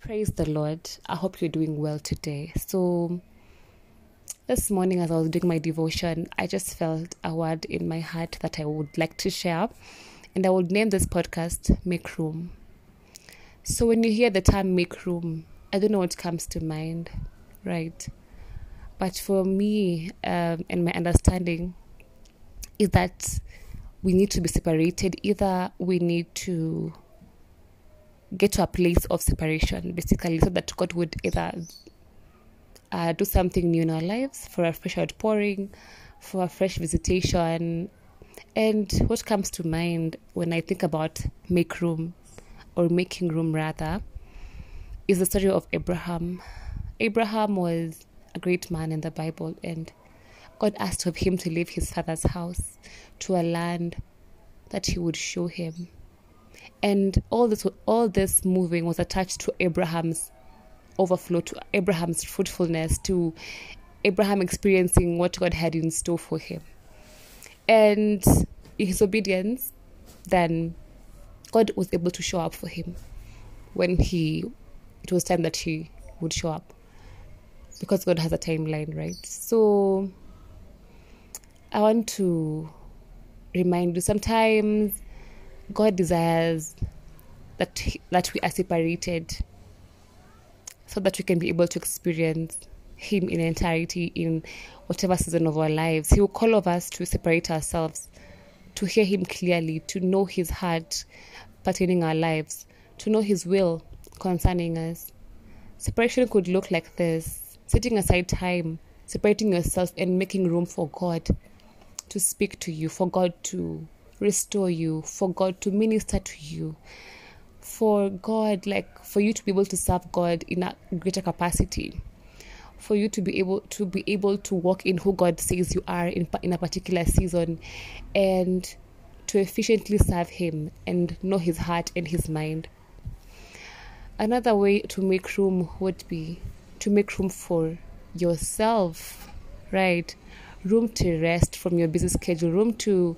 Praise the Lord. I hope you're doing well today. So, this morning, as I was doing my devotion, I just felt a word in my heart that I would like to share, and I would name this podcast Make Room. So, when you hear the term make room, I don't know what comes to mind, right? But for me, um, and my understanding, is that we need to be separated. Either we need to get to a place of separation, basically, so that God would either uh, do something new in our lives for a fresh outpouring, for a fresh visitation. And what comes to mind when I think about make room or making room rather is the story of Abraham. Abraham was a great man in the Bible, and God asked of him to leave his father's house to a land that he would show him and all this all this moving was attached to Abraham's overflow to Abraham's fruitfulness to Abraham experiencing what God had in store for him. And in his obedience then God was able to show up for him when he it was time that he would show up. Because God has a timeline right? So I want to remind you sometimes God desires that that we are separated so that we can be able to experience him in entirety in whatever season of our lives. He will call of us to separate ourselves, to hear him clearly, to know his heart pertaining our lives, to know his will concerning us. Separation could look like this setting aside time, separating yourself, and making room for God to speak to you, for God to restore you, for God to minister to you, for God, like for you to be able to serve God in a greater capacity, for you to be able to be able to walk in who God says you are in in a particular season, and to efficiently serve Him and know His heart and His mind. Another way to make room would be to make room for yourself, right? Room to rest from your busy schedule, room to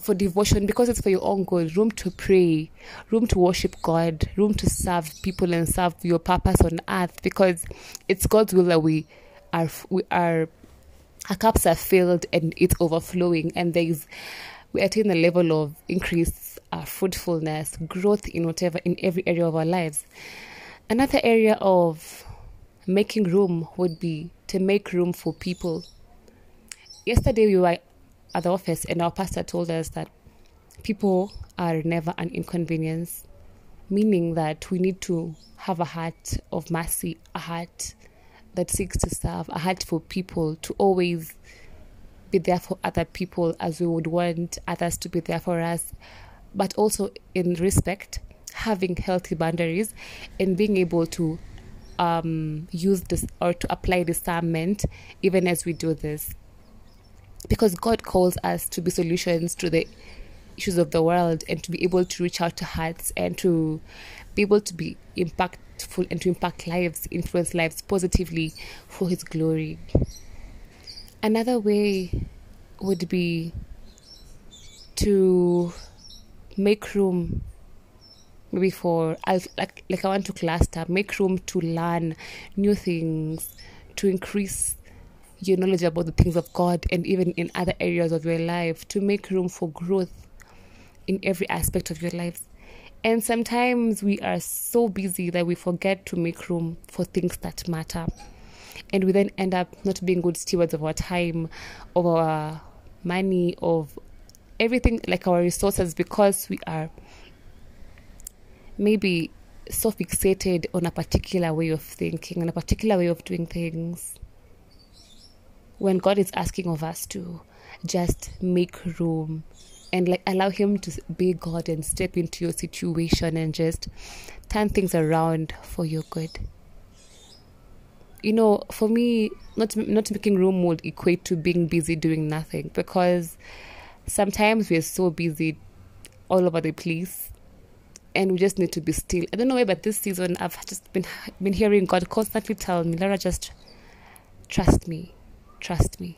for devotion because it's for your own good. Room to pray room to worship god room to serve people and serve your purpose on earth because it's god's will that we are we are our cups are filled and it's overflowing and there's we attain a level of increased uh, fruitfulness growth in whatever in every area of our lives. Another area of making room would be to make room for people. Yesterday we were at the office, and our pastor told us that people are never an inconvenience, meaning that we need to have a heart of mercy, a heart that seeks to serve, a heart for people, to always be there for other people as we would want others to be there for us, but also in respect, having healthy boundaries, and being able to um, use this or to apply discernment even as we do this because God calls us to be solutions to the issues of the world and to be able to reach out to hearts and to be able to be impactful and to impact lives, influence lives positively for His glory. Another way would be to make room maybe for like like I want to cluster, make room to learn new things, to increase your knowledge about the things of God and even in other areas of your life to make room for growth in every aspect of your lives. And sometimes we are so busy that we forget to make room for things that matter. And we then end up not being good stewards of our time, of our money, of everything like our resources because we are maybe so fixated on a particular way of thinking, on a particular way of doing things when God is asking of us to just make room and like allow him to be God and step into your situation and just turn things around for your good. You know, for me, not not making room would equate to being busy doing nothing because sometimes we're so busy all over the place and we just need to be still. I don't know why, but this season I've just been been hearing God constantly tell me, Lara, just trust me Trust me.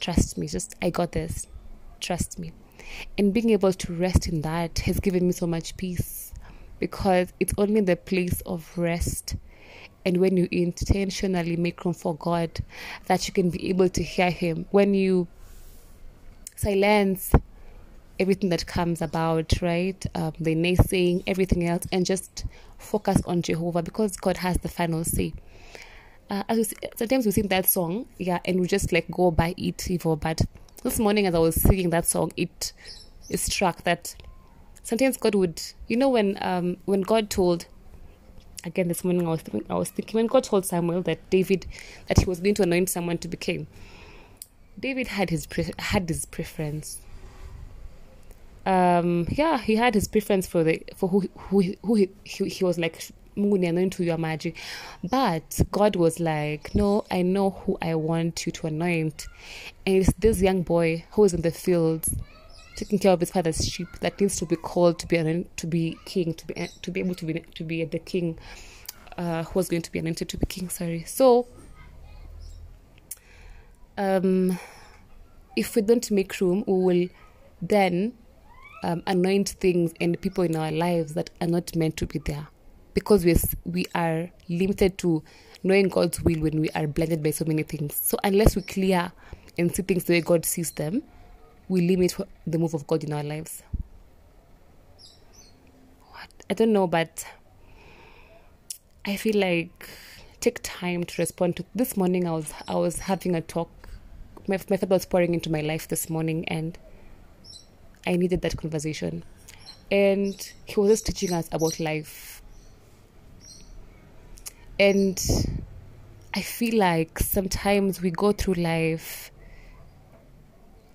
Trust me. Just, I got this. Trust me. And being able to rest in that has given me so much peace because it's only the place of rest and when you intentionally make room for God that you can be able to hear Him. When you silence everything that comes about, right? Um, the naysaying, everything else, and just focus on Jehovah because God has the final say. Uh, as we, sometimes we sing that song, yeah, and we just like go by it, evil. But this morning, as I was singing that song, it struck that sometimes God would, you know, when um when God told again this morning I was thinking, I was thinking when God told Samuel that David that he was going to anoint someone to be king. David had his pre- had his preference. Um, yeah, he had his preference for the for who who who he, he, he was like Mungu anoint your magic, but God was like, no, I know who I want you to anoint, and it's this young boy who is in the fields taking care of his father's sheep that needs to be called to be to be king to be to be able to be to be the king uh, who was going to be anointed to be king sorry. So um if we don't make room we will then um, anoint things and people in our lives that are not meant to be there because we we are limited to knowing God's will when we are blinded by so many things so unless we clear and see things the way God sees them we limit the move of God in our lives. What? I don't know, but I feel like take time to respond to this morning I was I was having a talk my my was pouring into my life this morning and I needed that conversation. And he was just teaching us about life. And I feel like sometimes we go through life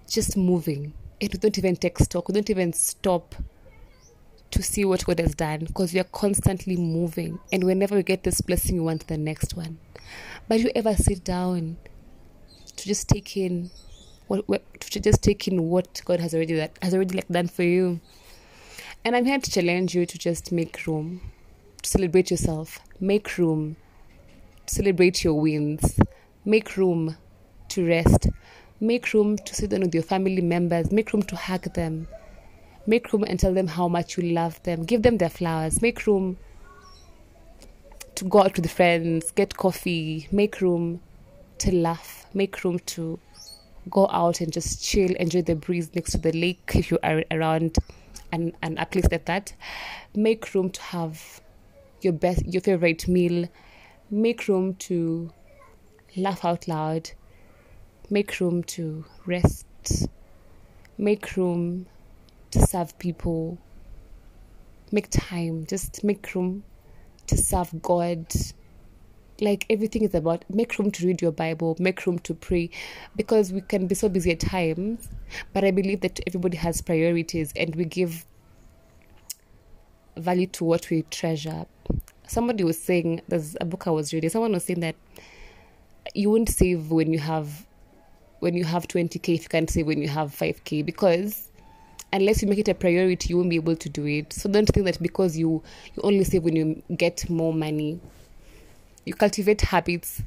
just moving. And we don't even take stock. We don't even stop to see what god has done because we are constantly moving. And whenever we get this blessing we want the next one. But you ever sit down to just take in what, what to just take in what god has already that has already like done for you? And i'm here to challenge you to just make room celebrate yourself make room celebrate your wins make room to rest Make room to sit down with your family members. Make room to hug them. Make room and tell them how much you love them. Give them their flowers. Make room to go out with friends, get coffee. Make room to laugh. Make room to go out and just chill, enjoy the breeze next to the lake if you are around and, and a place like that. Make room to have your best your favorite meal. Make room to laugh out loud make room to rest, make room to serve people, make time, just make room to serve God. Like everything is about make room to read your Bible, make room to pray, because we can be so busy at times. But I believe that everybody has priorities and we give value to what we treasure. Somebody was saying, there's a book I was reading, someone was saying that you won't save when you have when you have 20k if you can't save when you have 5k because unless you make it a priority you won't be able to do it. So don't think that because you you only save when you get more money you cultivate habits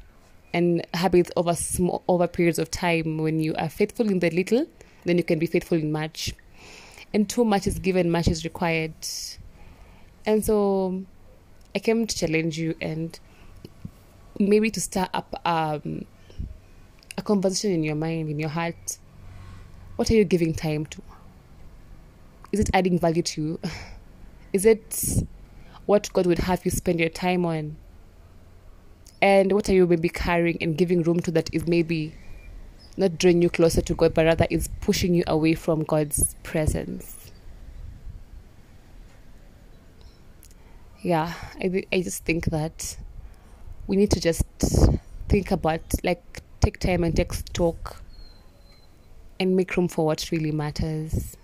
and habits over small over periods of time. When you are faithful in the little then you can be faithful in much. And too much is given much is required and so i came to challenge you and maybe to start up um a conversation in your mind, in your heart. What are you giving time to? Is it adding value to you? Is it what God would have you spend your time on? And what are you maybe carrying and giving room to that is maybe not drawing you closer to God, but rather is pushing you away from God's presence? Yeah, I, I just think that we need to just think about like take time and take stock and make room for what really matters.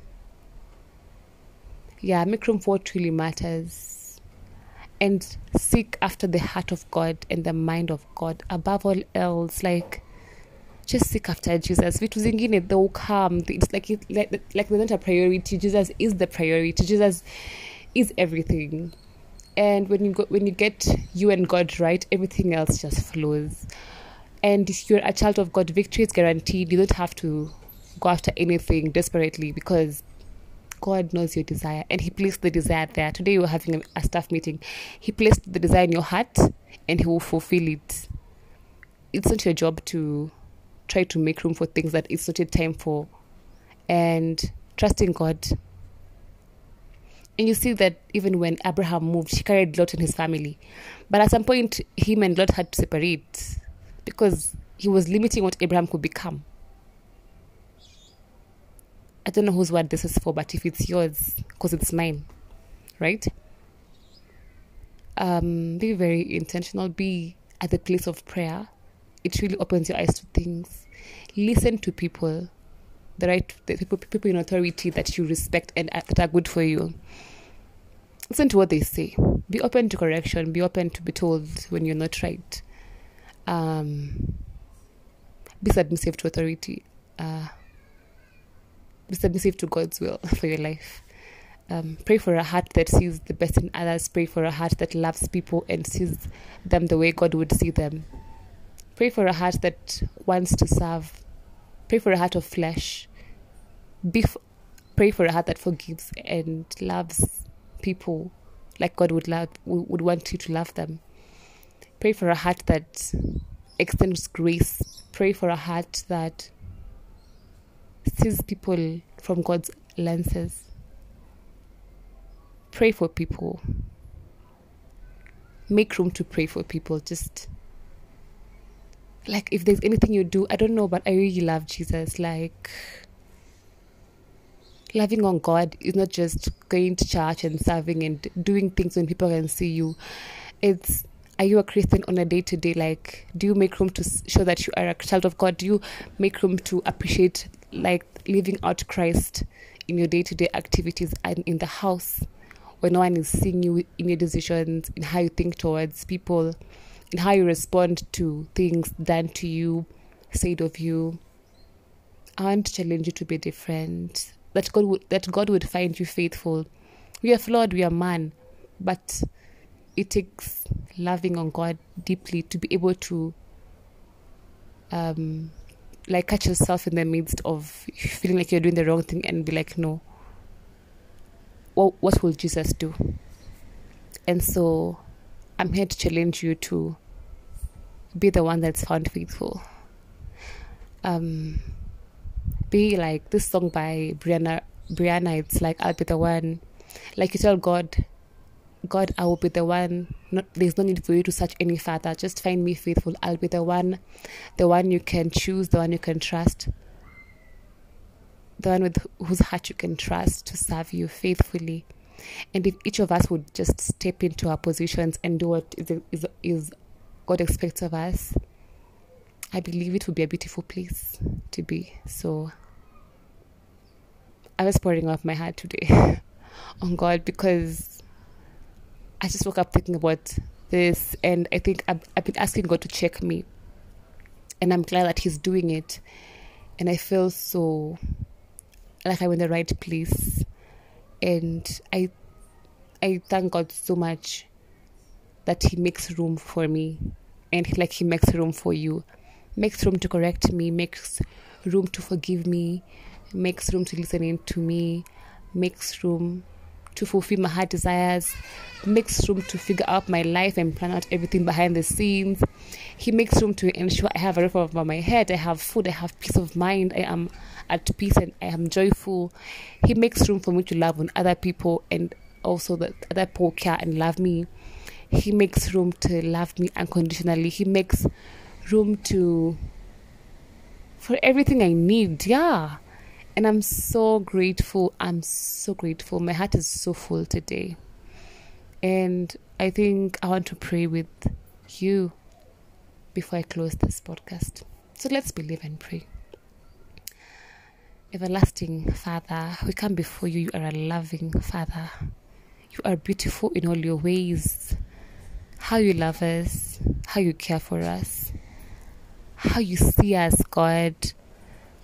Yeah, make room for what really matters. And seek after the heart of God and the mind of God above all else. Like, just seek after Jesus. Vitu zingine, they will come. It's like, it, like, like they're not a priority. Jesus is the priority. Jesus is everything. And when you go, when you get you and God right, everything else just flows. And if you're a child of God, victory is guaranteed. You don't have to go after anything desperately because God knows your desire and He placed the desire there. Today we're having a, staff meeting. He placed the desire in your heart and He will fulfill it. It's not your job to try to make room for things that it's not your time for. And trusting God. And you see that even when Abraham moved, he carried Lot and his family. But at some point, him and Lot had to separate because he was limiting what Abraham could become. I don't know whose word this is for, but if it's yours, because it's mine, right? Um, be very intentional. Be at the place of prayer. It really opens your eyes to things. Listen to people, the right the people people in authority that you respect and that are good for you. Listen to what they say. Be open to correction. Be open to be told when you're not right. Um, be submissive to authority. Uh, be submissive to God's will for your life. Um, pray for a heart that sees the best in others. Pray for a heart that loves people and sees them the way God would see them. Pray for a heart that wants to serve. Pray for a heart of flesh. Be f- pray for a heart that forgives and loves people like God would love would want you to love them. Pray for a heart that extends grace. Pray for a heart that sees people from God's lenses. Pray for people. Make room to pray for people. Just like if there's anything you do, I don't know, but I really love Jesus. Like loving on God is not just going to church and serving and doing things when people can see you. It's are you a Christian on a day to day? Like, do you make room to show that you are a child of God? Do you make room to appreciate, like, living out Christ in your day to day activities and in the house where no one is seeing you in your decisions, in how you think towards people, in how you respond to things done to you, said of you? To challenge you to be different. That God would, that God would find you faithful. We are flawed, we are man, but it takes loving on God deeply to be able to um like catch yourself in the midst of feeling like you're doing the wrong thing and be like, no. What what will Jesus do? And so I'm here to challenge you to be the one that's found faithful. Um be like this song by Brianna Brianna, it's like I'll be the one like you tell God God, I will be the one. Not, there's no need for you to search any further. Just find me faithful. I'll be the one, the one you can choose, the one you can trust, the one with whose heart you can trust to serve you faithfully. And if each of us would just step into our positions and do what is, is, is God expects of us, I believe it would be a beautiful place to be. So I was pouring off my heart today on God because I just woke up thinking about this, and I think I've, I've been asking God to check me, and I'm glad that He's doing it, and I feel so like I'm in the right place, and I I thank God so much that He makes room for me, and like He makes room for you, makes room to correct me, makes room to forgive me, makes room to listen in to me, makes room to fulfill my heart desires, makes room to figure out my life and plan out everything behind the scenes. He makes room to ensure I have a roof over my head, I have food, I have peace of mind, I am at peace and I am joyful. He makes room for me to love on other people and also that other people care and love me. He makes room to love me unconditionally. He makes room to for everything I need. Yeah. And I'm so grateful. I'm so grateful. My heart is so full today. And I think I want to pray with you before I close this podcast. So let's believe and pray. Everlasting Father, we come before you. You are a loving Father. You are beautiful in all your ways. How you love us, how you care for us, how you see us, God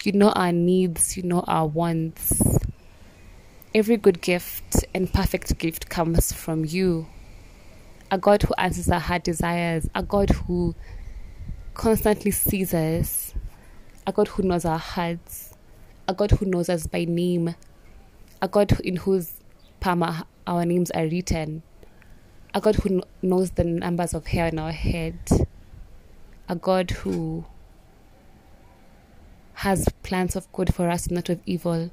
you know our needs, you know our wants. Every good gift and perfect gift comes from you. A God who answers our heart desires, a God who constantly sees us, a God who knows our hearts, a God who knows us by name, a God in whose palm our names are written, a God who knows the numbers of hair on our head, a God who has plans of good for us, not of evil,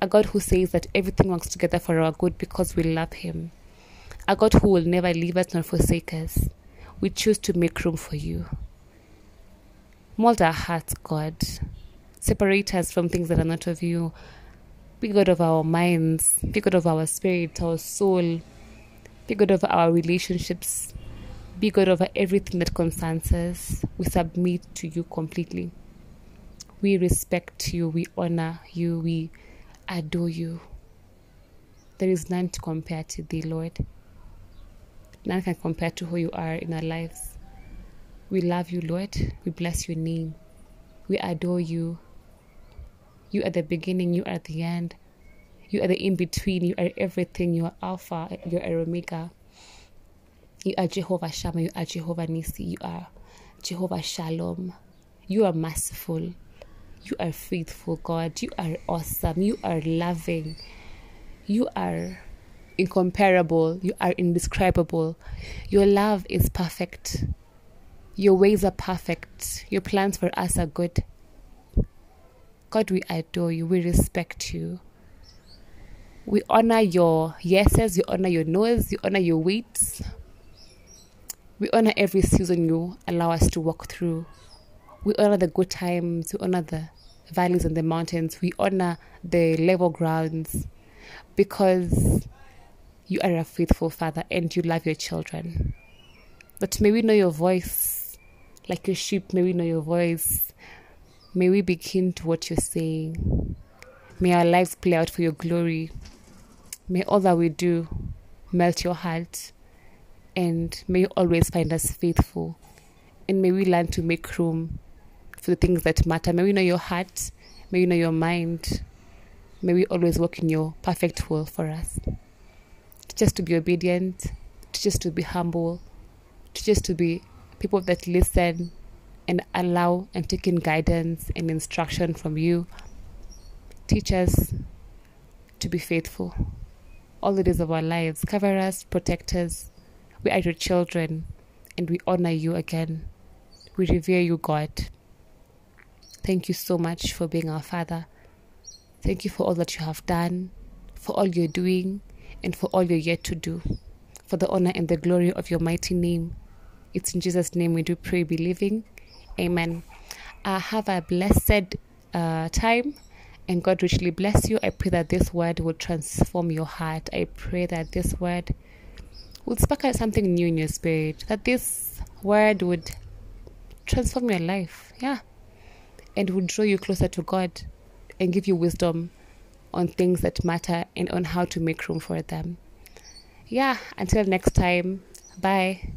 a God who says that everything works together for our good because we love Him, a God who will never leave us nor forsake us. We choose to make room for you. Mold our hearts, God. Separate us from things that are not of you. Be God of our minds, be God of our spirit, our soul, be God of our relationships, be God over everything that concerns us. We submit to you completely. We respect you, we honor you, we adore you. There is none to compare to thee, Lord. None can compare to who you are in our lives. We love you, Lord. We bless your name. We adore you. You are the beginning, you are the end. You are the in between, you are everything. You are Alpha, you are Omega. You are Jehovah Shammah, you are Jehovah Nisi, you are Jehovah Shalom. You are merciful. You are faithful, God. You are awesome. You are loving. You are incomparable. You are indescribable. Your love is perfect. Your ways are perfect. Your plans for us are good. God, we adore you. We respect you. We honor your yeses, we honor your noes. we honor your waits. We honor every season you allow us to walk through. We honor the good times, we honor the valleys and the mountains, we honor the level grounds because you are a faithful father and you love your children. But may we know your voice, like your sheep, may we know your voice. May we be keen to what you're saying. May our lives play out for your glory. May all that we do melt your heart. And may you always find us faithful. And may we learn to make room for the things that matter. May we know your heart. May we know your mind. May we always walk in your perfect will for us. Just to be obedient, to just to be humble, to just to be people that listen and allow and take in guidance and instruction from you. Teach us to be faithful all the days of our lives. Cover us, protect us. We are your children and we honor you again. We revere you, God. Thank you so much for being our Father. Thank you for all that you have done, for all you're doing, and for all you're yet to do. For the honor and the glory of your mighty name. It's in Jesus' name we do pray, believing. Amen. Uh, have a blessed uh, time and God richly bless you. I pray that this word will transform your heart. I pray that this word will spark out something new in your spirit, that this word would transform your life. Yeah. And would draw you closer to God and give you wisdom on things that matter and on how to make room for them. Yeah. Until next time. Bye.